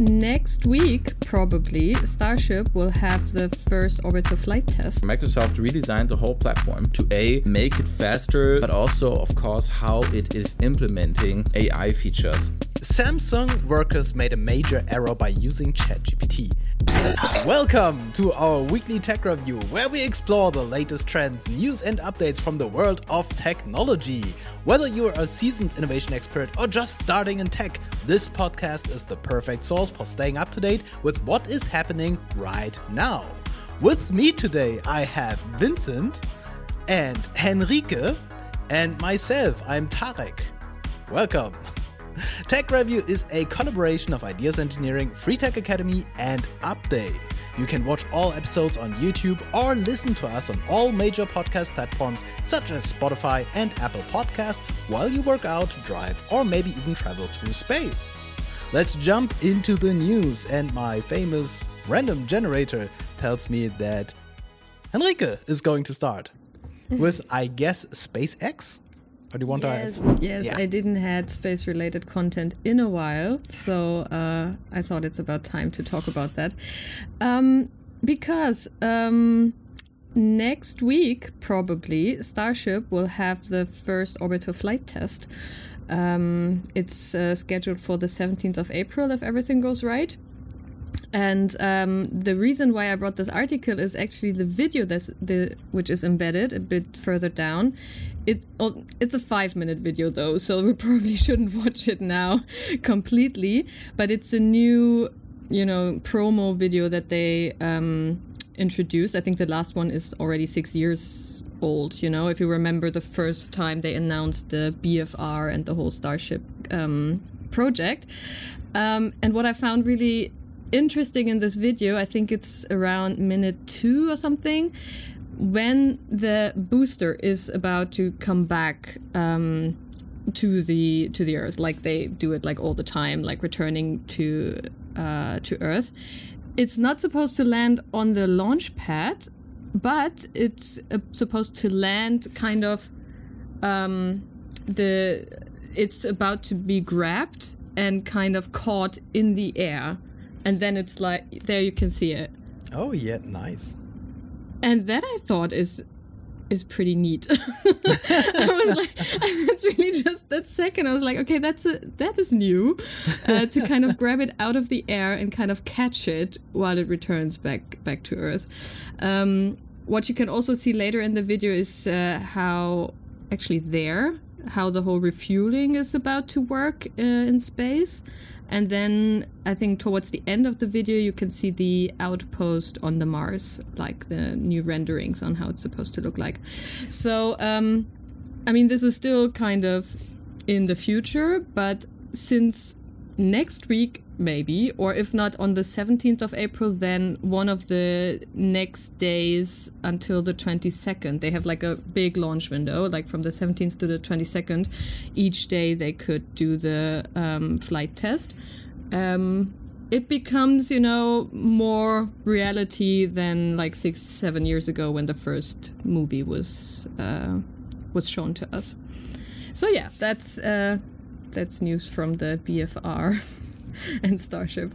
Next week, probably, Starship will have the first orbital flight test. Microsoft redesigned the whole platform to A, make it faster, but also, of course, how it is implementing AI features. Samsung workers made a major error by using ChatGPT. Welcome to our weekly tech review, where we explore the latest trends, news, and updates from the world of technology. Whether you're a seasoned innovation expert or just starting in tech, this podcast is the perfect source for staying up to date with what is happening right now. With me today, I have Vincent and Henrike, and myself, I'm Tarek. Welcome. Tech Review is a collaboration of Ideas Engineering, Free Tech Academy, and Update. You can watch all episodes on YouTube or listen to us on all major podcast platforms such as Spotify and Apple Podcast while you work out, drive, or maybe even travel through space. Let's jump into the news, and my famous random generator tells me that Henrike is going to start with, I guess, SpaceX. Do you yes, to? Yes, yeah. I didn't had space related content in a while, so uh, I thought it's about time to talk about that. Um, because um, next week, probably, Starship will have the first orbital flight test. Um, it's uh, scheduled for the 17th of April if everything goes right. And um, the reason why I brought this article is actually the video that's the which is embedded a bit further down. It oh, it's a five minute video though, so we probably shouldn't watch it now completely. But it's a new, you know, promo video that they um, introduced. I think the last one is already six years old. You know, if you remember the first time they announced the BFR and the whole Starship um, project. Um, and what I found really interesting in this video, I think it's around minute two or something, when the booster is about to come back um, to the to the Earth, like they do it like all the time, like returning to uh, to Earth. It's not supposed to land on the launch pad, but it's uh, supposed to land kind of um, the. It's about to be grabbed and kind of caught in the air and then it's like there you can see it. Oh yeah, nice. And that I thought is is pretty neat. I was like, that's really just that second. I was like, okay, that's a, that is new, uh, to kind of grab it out of the air and kind of catch it while it returns back back to Earth. Um, what you can also see later in the video is uh, how actually there how the whole refueling is about to work uh, in space. And then I think towards the end of the video, you can see the outpost on the Mars, like the new renderings on how it's supposed to look like. So, um, I mean, this is still kind of in the future, but since next week, maybe, or if not on the 17th of April, then one of the next days until the 22nd. They have like a big launch window, like from the 17th to the 22nd. Each day they could do the um, flight test. Um, it becomes, you know, more reality than like six, seven years ago when the first movie was uh, was shown to us. So yeah, that's uh, that's news from the BFR. and Starship.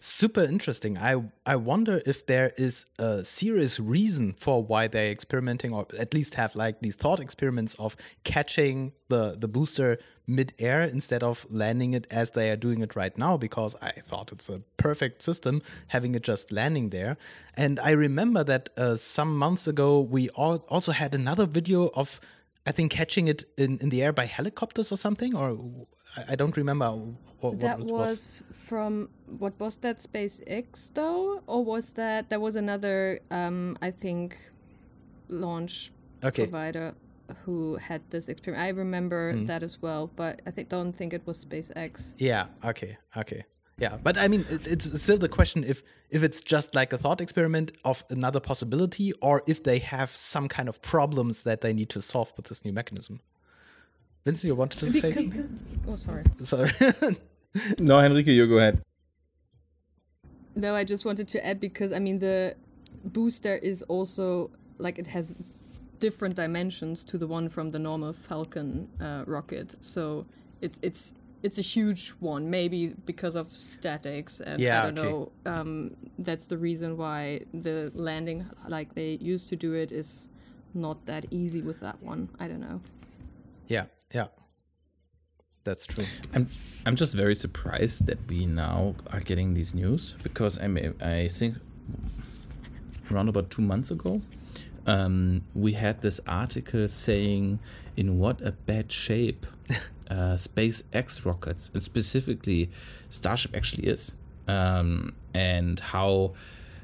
Super interesting. I I wonder if there is a serious reason for why they're experimenting, or at least have like these thought experiments of catching the the booster mid-air instead of landing it as they are doing it right now. Because I thought it's a perfect system having it just landing there. And I remember that uh, some months ago we all also had another video of I think catching it in, in the air by helicopters or something, or I don't remember what, that was, was, from what was that SpaceX though, or was that there was another um, I think launch okay. provider who had this experiment. I remember mm. that as well, but I think don't think it was SpaceX. Yeah. Okay. Okay. Yeah, but I mean, it, it's still the question if if it's just like a thought experiment of another possibility, or if they have some kind of problems that they need to solve with this new mechanism. Vincent, you wanted to because, say something? Oh, sorry. Sorry. no, Henrike, you go ahead. No, I just wanted to add because I mean the booster is also like it has different dimensions to the one from the normal Falcon uh, rocket. So it's it's it's a huge one, maybe because of statics, and Yeah, I don't okay. know. Um, that's the reason why the landing, like they used to do it, is not that easy with that one. I don't know. Yeah, yeah. That's true. I'm I'm just very surprised that we now are getting these news because I mean, I think around about two months ago, um, we had this article saying in what a bad shape uh, SpaceX rockets, and specifically Starship, actually is, um, and how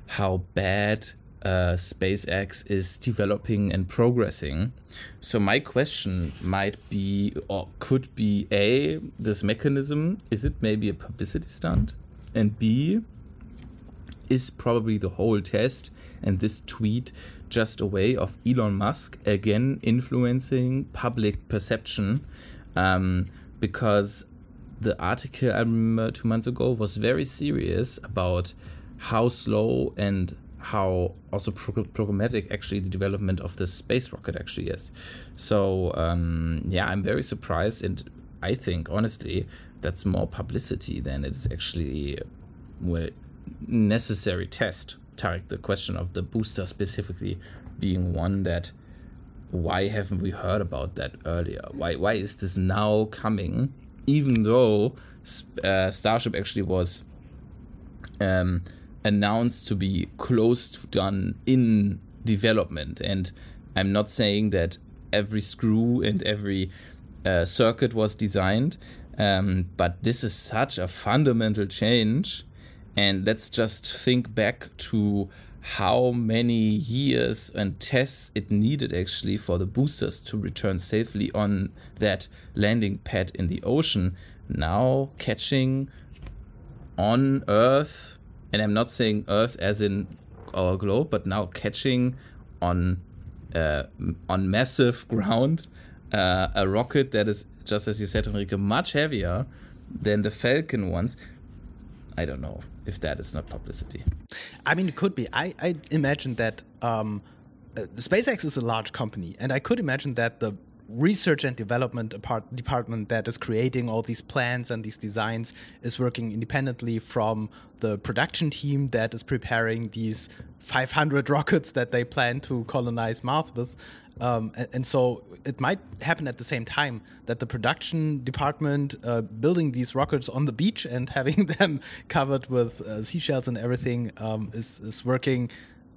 how bad uh, SpaceX is developing and progressing. So my question might be, or could be, a this mechanism is it maybe a publicity stunt, and b is probably the whole test and this tweet just a way of Elon Musk again influencing public perception um, because the article I remember two months ago was very serious about how slow and how also pro- programmatic actually the development of the space rocket actually is. So um, yeah, I'm very surprised, and I think honestly that's more publicity than it's actually well necessary test. Tarek, the question of the booster specifically being one that why haven't we heard about that earlier? Why why is this now coming? Even though uh, Starship actually was um, announced to be close to done in development, and I'm not saying that every screw and every uh, circuit was designed, um, but this is such a fundamental change. And let's just think back to how many years and tests it needed actually for the boosters to return safely on that landing pad in the ocean. Now catching on Earth, and I'm not saying Earth as in our globe, but now catching on uh, on massive ground uh, a rocket that is just as you said, Henrike, much heavier than the Falcon ones. I don't know if that is not publicity. I mean, it could be. I, I imagine that um, uh, SpaceX is a large company, and I could imagine that the research and development department that is creating all these plans and these designs is working independently from the production team that is preparing these 500 rockets that they plan to colonize Mars with. Um, and, so it might happen at the same time that the production department uh, building these rockets on the beach and having them covered with uh, seashells and everything um, is, is working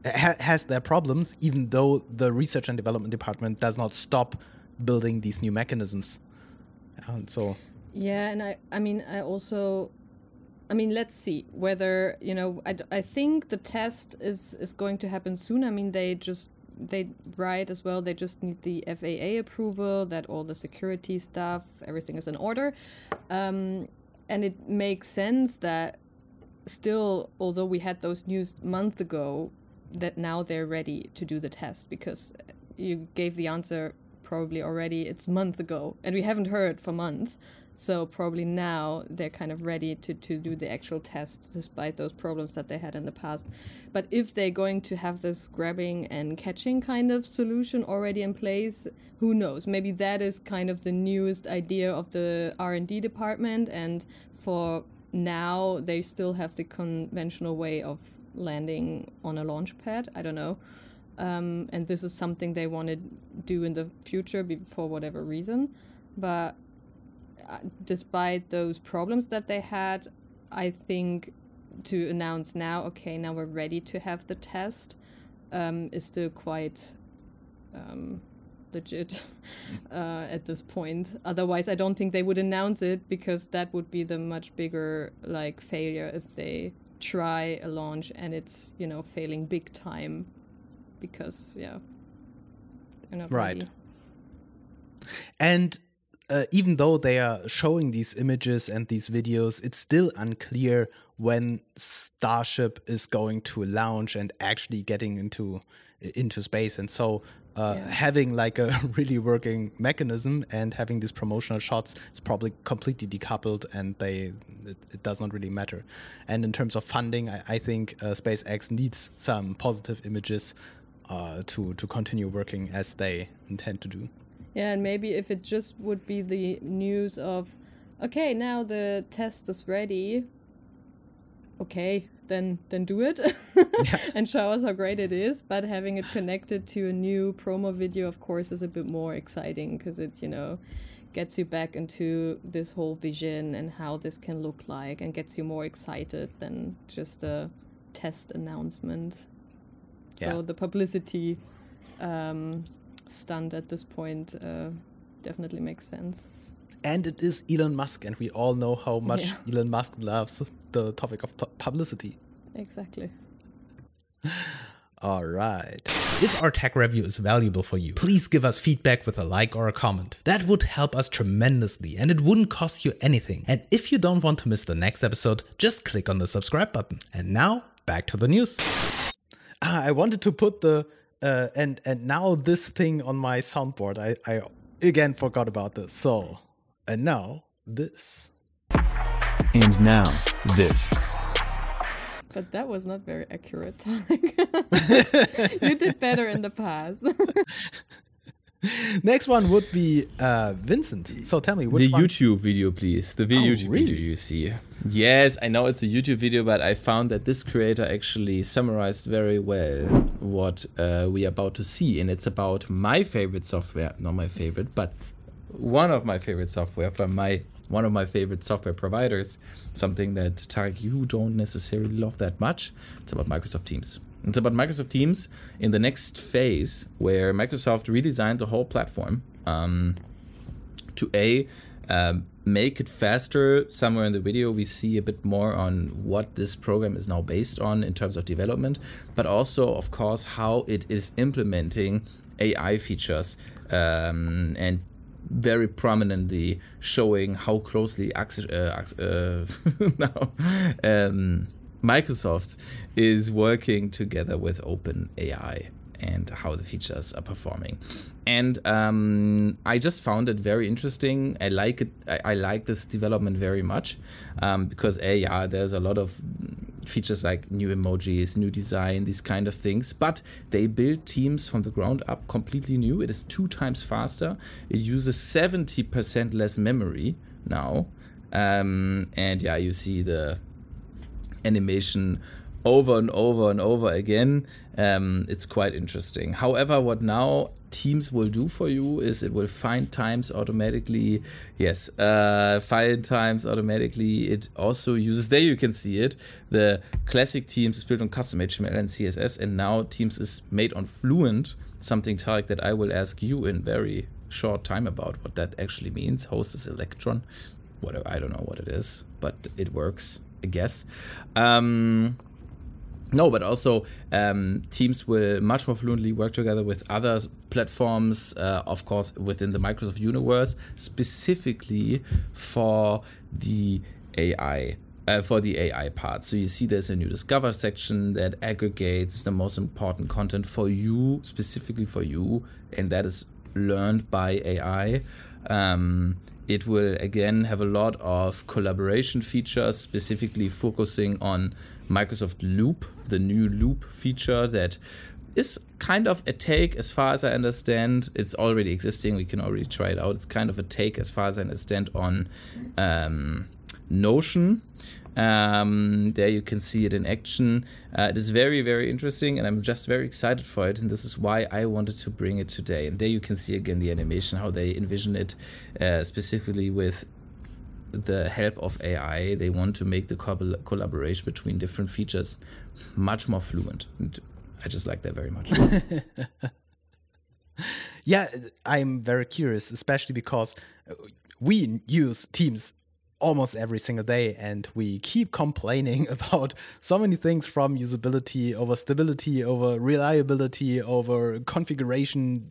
ha has their problems even though the research and development department does not stop building these new mechanisms and so yeah and i i mean i also I mean, let's see whether you know. I, I think the test is is going to happen soon. I mean, they just they write as well they just need the faa approval that all the security stuff everything is in order. Um, and it makes sense that still although we had those news month ago that now they're ready to do the test because you gave the answer probably already it's month ago and we haven't heard for months so probably now they're kind of ready to, to do the actual tests despite those problems that they had in the past. But if they're going to have this grabbing and catching kind of solution already in place, who knows? Maybe that is kind of the newest idea of the R&D department and for now they still have the conventional way of landing on a launch pad. I don't know. Um, and this is something they want to do in the future for whatever reason. But despite those problems that they had, I think to announce now, okay, now we're ready to have the test, um, is still quite um, legit uh, at this point. Otherwise, I don't think they would announce it because that would be the much bigger like failure if they try a launch and it's you know failing big time because yeah, right. Ready. And uh, even though they are showing these images and these videos, it's still unclear when Starship is going to launch and actually getting into into space. And so, uh, yeah. having like a really working mechanism and having these promotional shots is probably completely decoupled, and they it, it does not really matter. And in terms of funding, I, I think uh, SpaceX needs some positive images uh, to to continue working as they intend to do. Yeah, and maybe if it just would be the news of, okay, now the test is ready. Okay, then then do it and show us how great it is. But having it connected to a new promo video, of course, is a bit more exciting because it you know gets you back into this whole vision and how this can look like and gets you more excited than just a test announcement. Yeah. So the publicity um, stunt at this point uh, definitely makes sense. And it is Elon Musk, and we all know how much Yeah. Elon Musk loves the topic of publicity. Exactly. All right. If our tech review is valuable for you, please give us feedback with a like or a comment. That would help us tremendously and it wouldn't cost you anything. And if you don't want to miss the next episode, just click on the subscribe button. And now, back to the news. Ah, I wanted to put the uh, and and now this thing on my soundboard. I I again forgot about this. So, and now this. And now, this. But that was not very accurate, Tarek. you did better in the past. Next one would be uh, Vincent. So tell me which the one. YouTube video, please. The video Oh, YouTube really? video you see. Yes, I know it's a YouTube video, but I found that this creator actually summarized very well what uh, we are about to see, and it's about my favorite software, not my favorite, but one of my favorite software from my one of my favorite software providers. Something that Tarek, you don't necessarily love that much. It's about Microsoft Teams. It's about Microsoft Teams in the next phase, where Microsoft redesigned the whole platform. Um, to a um, make it faster. Somewhere in the video we see a bit more on what this program is now based on in terms of development but also of course how it is implementing ai features um, and very prominently showing how closely uh, uh, now, um, Microsoft is working together with OpenAI and how the features are performing. And um, I just found it very interesting. I like it. I, I like this development very much um, because a yeah, there's a lot of features like new emojis, new design, these kind of things. But they build teams from the ground up completely new. It is two times faster. It uses seventy percent less memory now. Um, and yeah, you see the animation over and over and over again. Um, it's quite interesting. However, what now Teams will do for you is it will find times automatically. Yes, uh, find times automatically. It also uses there you can see it. The classic Teams is built on custom HTML and CSS, and now Teams is made on Fluent. Something Tarek that I will ask you in very short time about what that actually means. Host is Electron. Whatever I don't know what it is, but it works. I guess. Um, no, but also um, teams will much more fluently work together with other platforms, uh, of course, within the Microsoft universe, specifically for the AI. Uh, for the AI part. So you see there's a new Discover section that aggregates the most important content for you, specifically for you, and that is learned by AI. Um, it will again have a lot of collaboration features, specifically focusing on Microsoft Loop, the new Loop feature that is kind of a take as far as I understand. It's already existing. We can already try it out. It's kind of a take as far as I understand on um, Notion. Um, there you can see it in action. Uh, it is very, very interesting, and I'm just very excited for it. And this is why I wanted to bring it today. And there you can see again the animation, how they envision it, uh, specifically with the help of AI. They want to make the co- collaboration between different features much more fluent. And I just like that very much. Yeah, I'm very curious, especially because we use Teams almost every single day and we keep complaining about so many things from usability over stability over reliability over configuration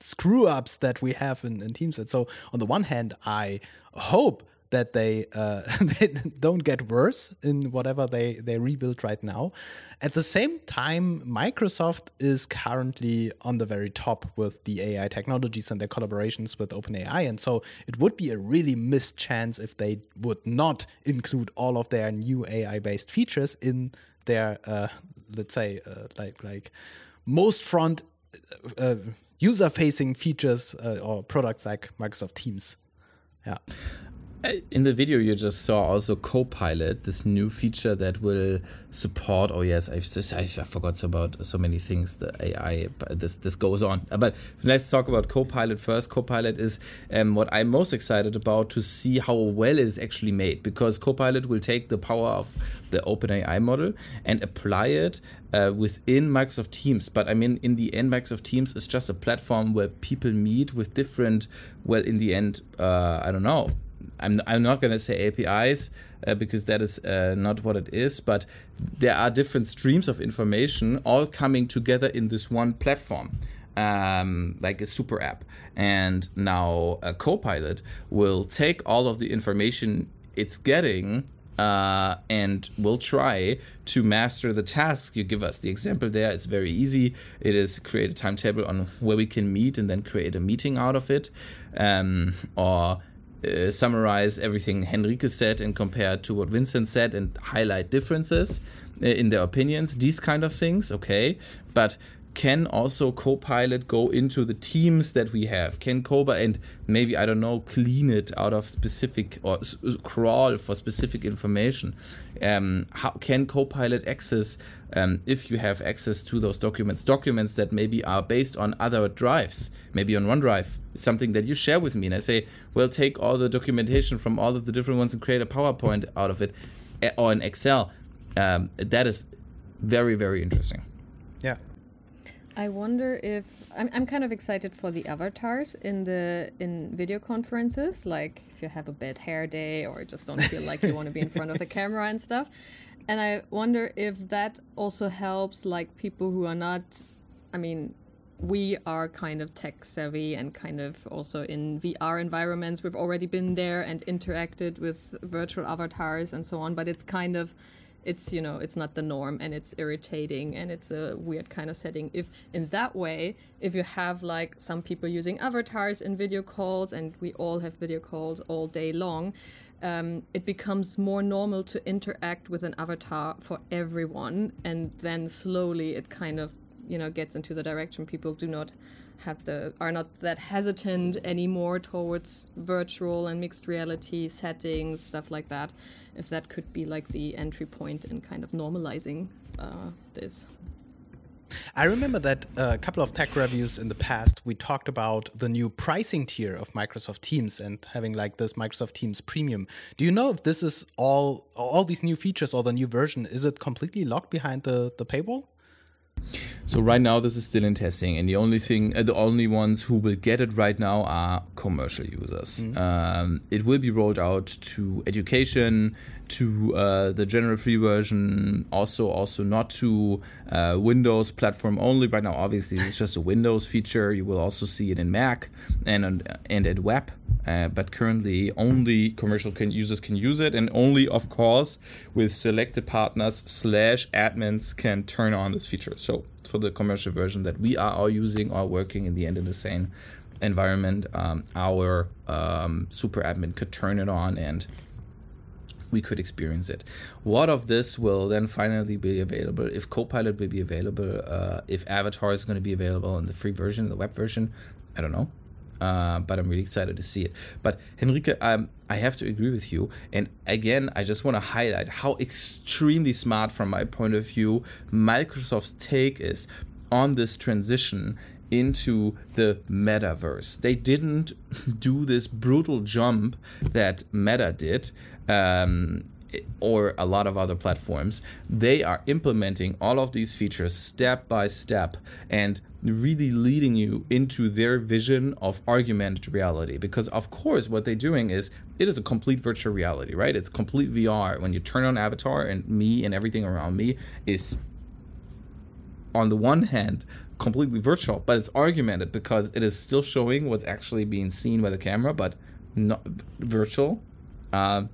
screw ups that we have in, in teams and so on the one hand i hope that they uh, they don't get worse in whatever they they rebuild right now. At the same time, Microsoft is currently on the very top with the AI technologies and their collaborations with OpenAI, and so it would be a really missed chance if they would not include all of their new AI-based features in their uh, let's say uh, like like most front uh, user-facing features uh, or products like Microsoft Teams. Yeah. In the video you just saw also Copilot, this new feature that will support. Oh yes, I've just, I forgot about so many things. The AI, this this goes on. But let's talk about Copilot first. Copilot is um, what I'm most excited about to see how well it is actually made because Copilot will take the power of the OpenAI model and apply it uh, within Microsoft Teams. But I mean, in the end, Microsoft Teams is just a platform where people meet with different. Well, in the end, uh, I don't know I'm, I'm not going to say APIs uh, because that is uh, not what it is, but there are different streams of information all coming together in this one platform. Um, like a super app. And now a Copilot will take all of the information it's getting uh, and we'll try to master the task you give us. The example there is very easy. It is create a timetable on where we can meet and then create a meeting out of it, um, or uh, summarize everything Henrike said and compare to what Vincent said and highlight differences uh, in their opinions, these kind of things, okay. But can also Copilot go into the teams that we have? Can Coba and maybe I don't know clean it out of specific or s- crawl for specific information? Um, how can Copilot access um, if you have access to those documents, documents that maybe are based on other drives, maybe on OneDrive, something that you share with me, and I say, well, take all the documentation from all of the different ones and create a PowerPoint out of it, eh, or an Excel. Um, that is very very interesting. Yeah. I wonder if I'm, I'm kind of excited for the avatars in the in video conferences, like if you have a bad hair day or just don't feel like you want to be in front of the camera and stuff. And I wonder if that also helps like people who are not I mean, we are kind of tech savvy and kind of also in VR environments. We've already been there and interacted with virtual avatars and so on, but it's kind of it's you know it's not the norm and it's irritating and it's a weird kind of setting. If in that way if you have like some people using avatars in video calls and we all have video calls all day long um, it becomes more normal to interact with an avatar for everyone and then slowly it kind of you know gets into the direction people do not have the are not that hesitant anymore towards virtual and mixed reality settings stuff like that if that could be like the entry point in kind of normalizing uh, this I remember that uh, a couple of tech reviews in the past, we talked about the new pricing tier of Microsoft Teams and having like this Microsoft Teams Premium. Do you know if this is all all these new features or the new version? Is it completely locked behind the the paywall? So right now this is still in testing, and the only thing, uh, the only ones who will get it right now are commercial users. Mm. Um, it will be rolled out to education, to uh, the general free version, also also not to uh, Windows platform only. Right now, obviously, it's just a Windows feature. You will also see it in Mac and and at web. Uh, but currently, only commercial can, users can use it, and only, of course, with selected partners slash admins can turn on this feature. So for the commercial version that we are all using or working in the end in the same environment, um, our um, super admin could turn it on and we could experience it. What of this will then finally be available? If Copilot will be available, uh, if Avatar is going to be available in the free version, the web version, I don't know. Uh, but I'm really excited to see it. But Henrike, um, I have to agree with you. And again, I just want to highlight how extremely smart, from my point of view, Microsoft's take is on this transition into the metaverse. They didn't do this brutal jump that Meta did. Um, or a lot of other platforms, they are implementing all of these features step by step and really leading you into their vision of augmented reality. Because, of course, what they're doing is it is a complete virtual reality, right? It's complete VR. When you turn on Avatar and me and everything around me is, on the one hand, completely virtual, but it's augmented because it is still showing what's actually being seen by the camera, but not virtual. Uh,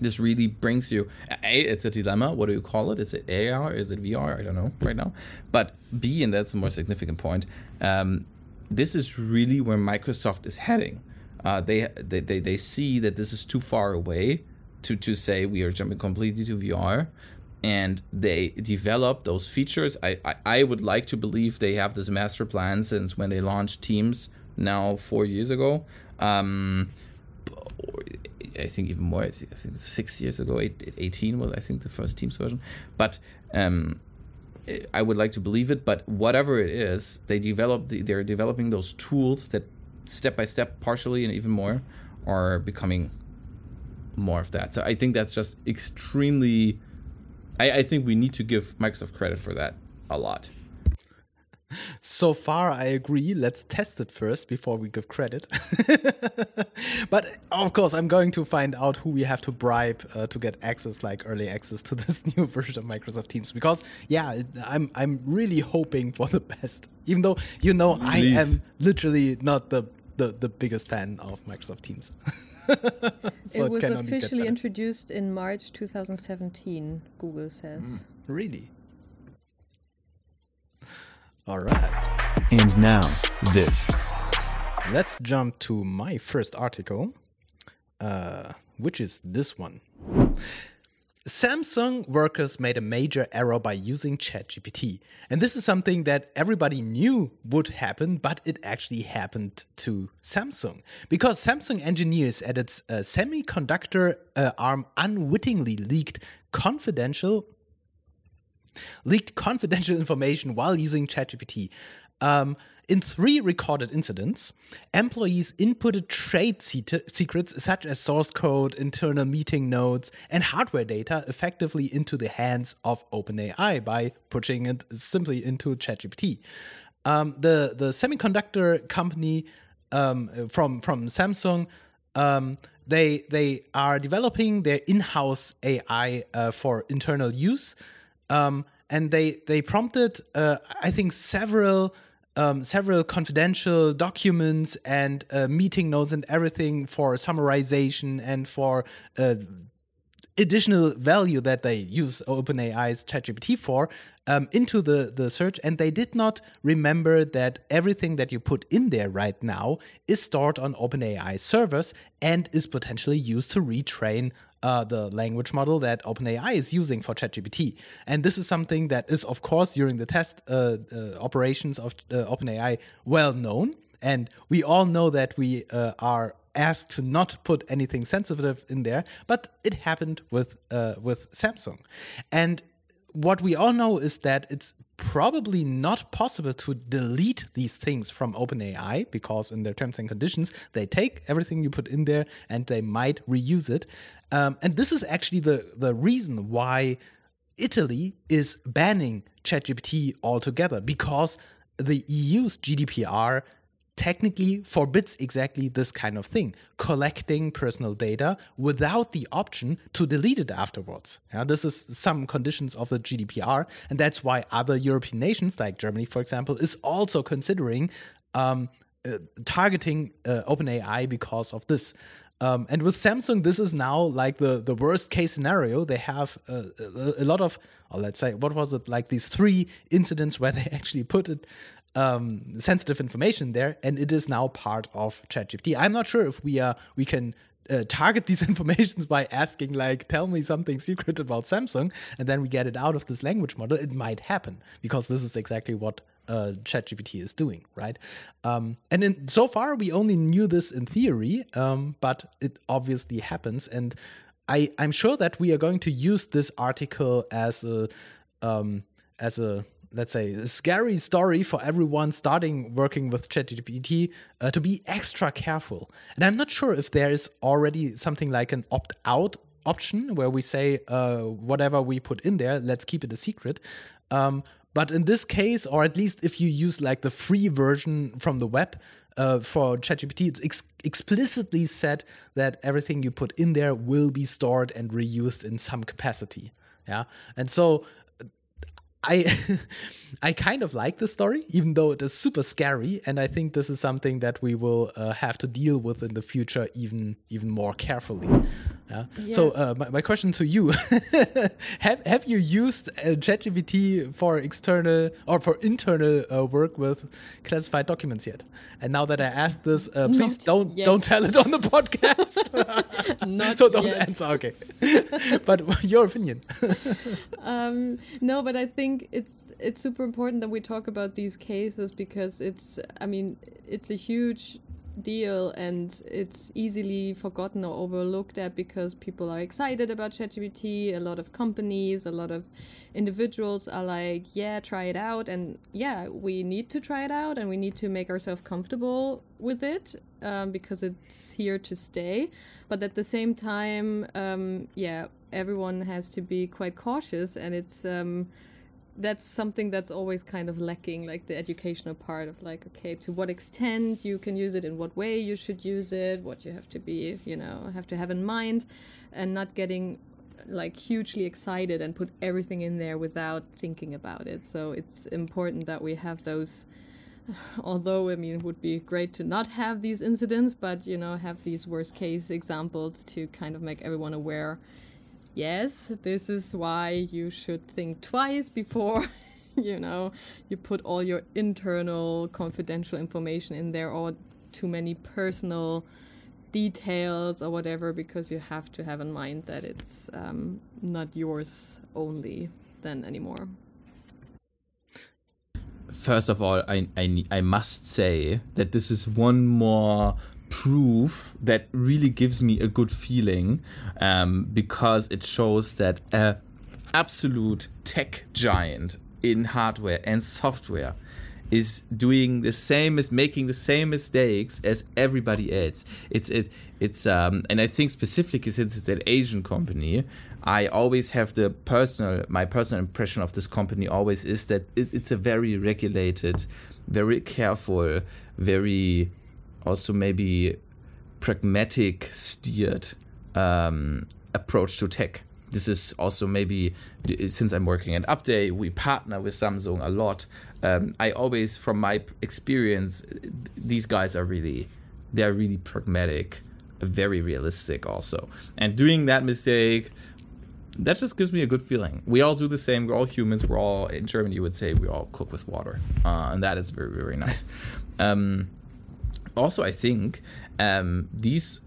this really brings you a it's a dilemma what do you call it? Is it ar is it vr i don't know right now. But b and that's a more significant point um, this is really where microsoft is heading. Uh, they, they, they they see that this is too far away to to say we are jumping completely to vr and they develop those features. I, I i would like to believe they have this master plan since when they launched teams now four years ago. Um, I think even more. I think, I think six years ago, eight, 18 was I think the first Teams version. But um, I would like to believe it. But whatever it is, they develop. They're developing those tools that step by step, partially and even more, are becoming more of that. So I think that's just extremely. I, I think we need to give Microsoft credit for that a lot. So far, I agree. Let's test it first before we give credit. but of course, I'm going to find out who we have to bribe uh, to get access, like early access to this new version of Microsoft Teams. Because yeah, I'm I'm really hoping for the best. Even though you know Please. I am literally not the the, the biggest fan of Microsoft Teams. so it was it officially introduced in March 2017. Google says. Mm, really? All right. And now, this. Let's jump to my first article, uh, which is this one. Samsung workers made a major error by using ChatGPT. And this is something that everybody knew would happen, but it actually happened to Samsung. Because Samsung engineers at its uh, semiconductor uh, arm unwittingly leaked confidential leaked confidential information while using ChatGPT. Um, in three recorded incidents, employees inputted trade secrets such as source code, internal meeting notes, and hardware data effectively into the hands of OpenAI by pushing it simply into ChatGPT. Um, the the semiconductor company um, from from Samsung um, they they are developing their in-house AI uh, for internal use. Um, and they they prompted uh, I think several um, several confidential documents and uh, meeting notes and everything for summarization and for uh, additional value that they use OpenAI's ChatGPT for um, into the, the search. And they did not remember that everything that you put in there right now is stored on OpenAI servers and is potentially used to retrain uh, the language model that OpenAI is using for ChatGPT. And this is something that is, of course, during the test uh, uh, operations of uh, OpenAI well known. And we all know that we uh, are asked to not put anything sensitive in there, but it happened with uh, with Samsung. And what we all know is that it's probably not possible to delete these things from OpenAI because in their terms and conditions they take everything you put in there and they might reuse it. Um, and this is actually the the reason why Italy is banning ChatGPT altogether because the EU's GDPR technically forbids exactly this kind of thing collecting personal data without the option to delete it afterwards yeah, this is some conditions of the gdpr and that's why other european nations like germany for example is also considering um, uh, targeting uh, openai because of this um, and with Samsung, this is now like the, the worst case scenario. They have uh, a, a, lot of, or let's say, what was it, like these three incidents where they actually put it um, sensitive information there, and it is now part of ChatGPT. I'm not sure if we are we can uh, target these informations by asking like tell me something secret about samsung and then we get it out of this language model it might happen because this is exactly what uh, ChatGPT is doing, right? Um, and in, so far, we only knew this in theory, um, but it obviously happens. And I, I'm sure that we are going to use this article as a um, as a let's say a scary story for everyone starting working with ChatGPT uh, to be extra careful. And I'm not sure if there is already something like an opt out option where we say uh, whatever we put in there, let's keep it a secret. Um, but in this case, or at least if you use like the free version from the web uh, for ChatGPT, it's ex explicitly said that everything you put in there will be stored and reused in some capacity. Yeah, and so I I kind of like the story, even though it is super scary, and I think this is something that we will uh, have to deal with in the future even even more carefully. Yeah. yeah. So uh, my, my question to you: Have have you used uh, ChatGPT for external or for internal uh, work with classified documents yet? And now that I asked this, uh, please Not don't yet. don't tell it on the podcast. Not so don't yet. answer. Okay, but your opinion? um, no, but I think it's it's super important that we talk about these cases because it's I mean it's a huge deal and it's easily forgotten or overlooked at because people are excited about ChatGPT. A lot of companies, a lot of individuals are like, yeah, try it out. And yeah, we need to try it out and we need to make ourselves comfortable with it um, because it's here to stay. But at the same time, um, yeah, everyone has to be quite cautious and it's. Um, that's something that's always kind of lacking like the educational part of like okay to what extent you can use it in what way you should use it what you have to be you know have to have in mind and not getting like hugely excited and put everything in there without thinking about it. So it's important that we have those although i mean it would be great to not have these incidents but you know have these worst case examples to kind of make everyone aware yes, this is why you should think twice before, you know, you put all your internal confidential information in there or too many personal details or whatever, because you have to have in mind that it's um, not yours only then anymore. First of all, I, I, I must say that this is one more proof that really gives me a good feeling um, because it shows that a absolute tech giant in hardware and software is doing the same as making the same mistakes as everybody else. It's it it's um and I think specifically since it's an Asian company, I always have the personal my personal impression of this company always is that it's a very regulated, very careful, very also maybe pragmatic steered um, approach to tech. This is also maybe since I'm working at Update, we partner with Samsung a lot. Um, I always, from my experience, these guys are really, they're really pragmatic, very realistic also. And doing that mistake, that just gives me a good feeling. We all do the same. We're all humans. We're all in Germany. You would say we all cook with water, uh, and that is very very nice. Um, also, I think um, these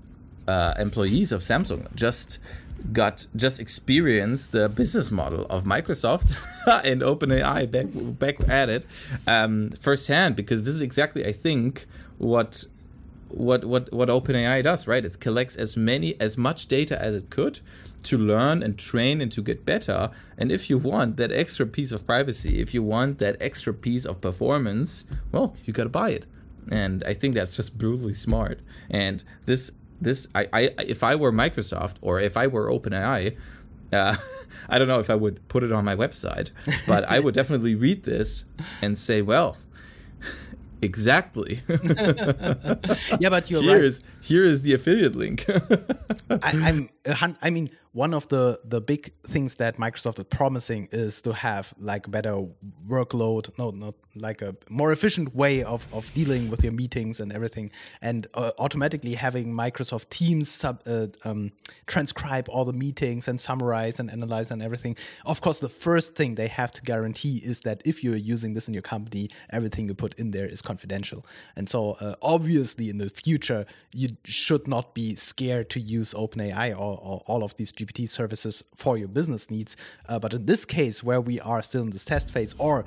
uh, employees of Samsung just got just experienced the business model of Microsoft and OpenAI back back at it um, firsthand because this is exactly I think what what what what OpenAI does right? It collects as many as much data as it could to learn and train and to get better. And if you want that extra piece of privacy if you want that extra piece of performance well you got to buy it and I think that's just brutally smart. And this this I, I if I were Microsoft or if I were OpenAI, uh, I don't know if I would put it on my website, but I would definitely read this and say, well, exactly. yeah, but you're here right. Is, here is the affiliate link. I, I'm. I mean, one of the the big things that Microsoft is promising is to have like better workload, no, not like a more efficient way of, of dealing with your meetings and everything, and uh, automatically having Microsoft Teams sub, uh, um, transcribe all the meetings and summarize and analyze and everything. Of course, the first thing they have to guarantee is that if you're using this in your company, everything you put in there is confidential. And so, uh, obviously, in the future, you should not be scared to use OpenAI or, or all of these GPT services for your business needs. Uh, but in this case, where we are still in this test phase or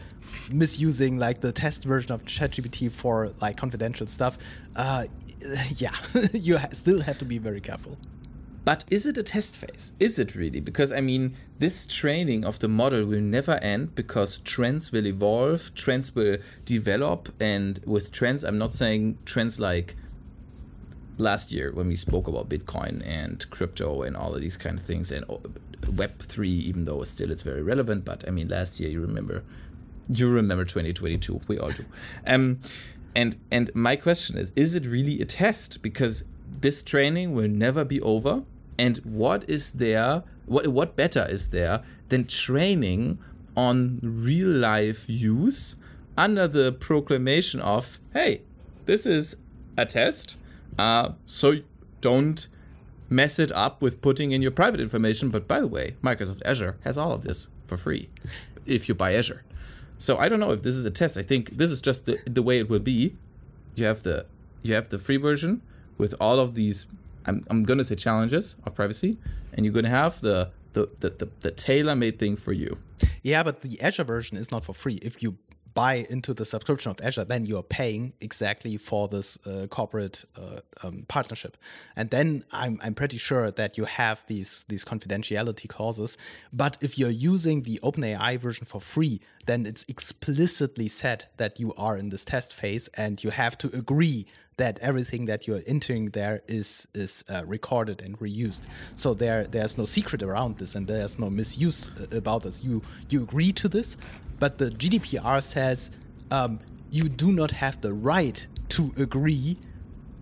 misusing like the test version of ChatGPT for like confidential stuff, uh, yeah, you ha still have to be very careful. But is it a test phase? Is it really? Because I mean, this training of the model will never end because trends will evolve, trends will develop, and with trends, I'm not saying trends like last year when we spoke about Bitcoin and crypto and all of these kind of things and Web three, even though still it's very relevant. But I mean, last year you remember, you remember 2022. We all do. Um, and and my question is, is it really a test? Because this training will never be over. And what is there? What what better is there than training on real life use under the proclamation of, hey, this is a test uh, so don't mess it up with putting in your private information. But by the way, Microsoft Azure has all of this for free if you buy Azure. So I don't know if this is a test. I think this is just the, the way it will be. You have the you have the free version with all of these I'm, I'm gonna say challenges of privacy, and you're gonna have the the, the, the, the tailor-made thing for you. Yeah, but the Azure version is not for free. If you buy into the subscription of Azure, then you're paying exactly for this uh, corporate uh, um, partnership. And then I'm, I'm pretty sure that you have these, these confidentiality clauses. But if you're using the OpenAI version for free, then it's explicitly said that you are in this test phase and you have to agree that everything that you're entering there is is uh, recorded and reused. So there there's no secret around this and there's no misuse uh, about this. You you agree to this, but the GDPR says um, you do not have the right to agree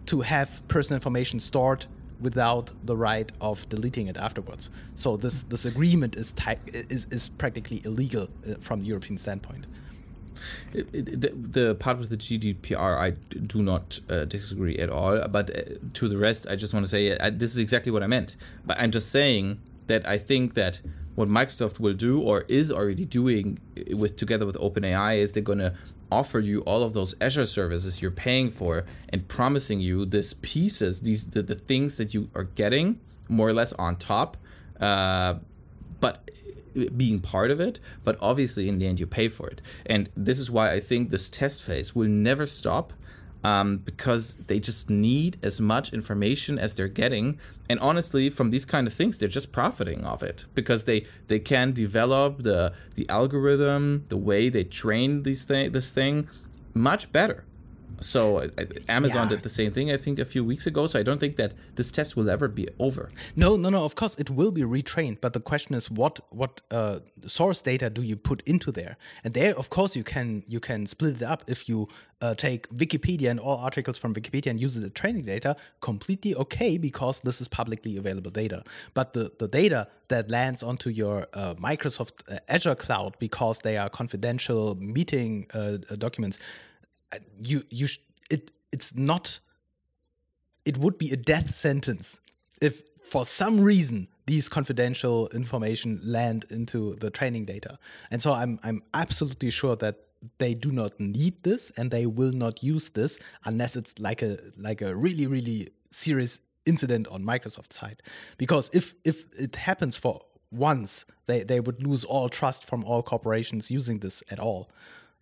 to have personal information stored without the right of deleting it afterwards. So this this agreement is is, is practically illegal uh, from the European standpoint. It, it, the, the, part with the GDPR, I do not uh, disagree at all. But uh, to the rest, I just want to say uh, this is exactly what I meant. But I'm just saying that I think that what Microsoft will do or is already doing with together with OpenAI is they're going to offer you all of those Azure services you're paying for and promising you these pieces, these the, the things that you are getting more or less on top. Uh, but being part of it, but obviously in the end you pay for it. And this is why I think this test phase will never stop um, because they just need as much information as they're getting. And honestly, from these kind of things, they're just profiting off it because they they can develop the the algorithm, the way they train these thing this thing much better. So uh, Amazon yeah. did the same thing, I think, a few weeks ago. So I don't think that this test will ever be over. No, no, no. Of course, it will be retrained. But the question is, what what uh, source data do you put into there? And there, of course, you can you can split it up. If you uh, take Wikipedia and all articles from Wikipedia and use the training data, completely okay because this is publicly available data. But the the data that lands onto your uh, Microsoft uh, Azure cloud because they are confidential meeting uh, documents you you sh- it it's not it would be a death sentence if for some reason these confidential information land into the training data. And so i'm i'm absolutely sure that they do not need this and they will not use this unless it's like a like a really really serious incident on microsoft's side. Because if if it happens for once they they would lose all trust from all corporations using this at all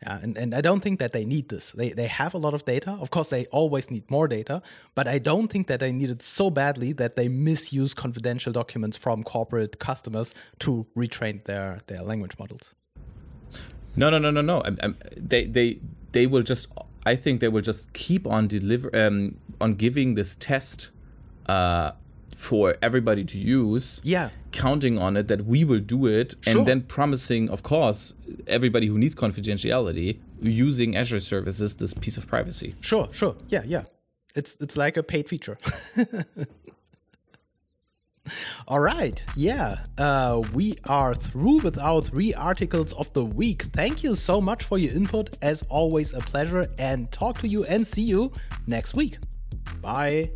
yeah, and, and I don't think that they need this. They, they have a lot of data. Of course, they always need more data, but I don't think that they need it so badly that they misuse confidential documents from corporate customers to retrain their, their language models. No, no, no, no, no. I'm, I'm, they, they, they will just. I think they will just keep on deliver um, on giving this test uh, for everybody to use. Yeah. Counting on it that we will do it sure. and then promising, of course, everybody who needs confidentiality using Azure services this piece of privacy. Sure, sure. Yeah, yeah. It's it's like a paid feature. All right, yeah, uh, we are through with our three articles of the week. Thank you so much for your input. As always, a pleasure, and talk to you and see you next week. Bye.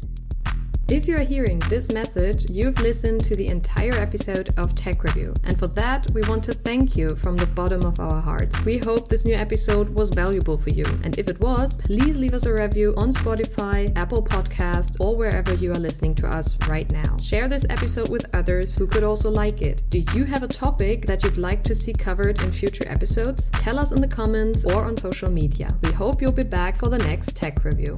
If you are hearing this message, you've listened to the entire episode of Tech Review. And for that, we want to thank you from the bottom of our hearts. We hope this new episode was valuable for you. And if it was, please leave us a review on Spotify, Apple Podcast, or wherever you are listening to us right now. Share this episode with others who could also like it. Do you have a topic that you'd like to see covered in future episodes? Tell us in the comments or on social media. We hope you'll be back for the next Tech Review.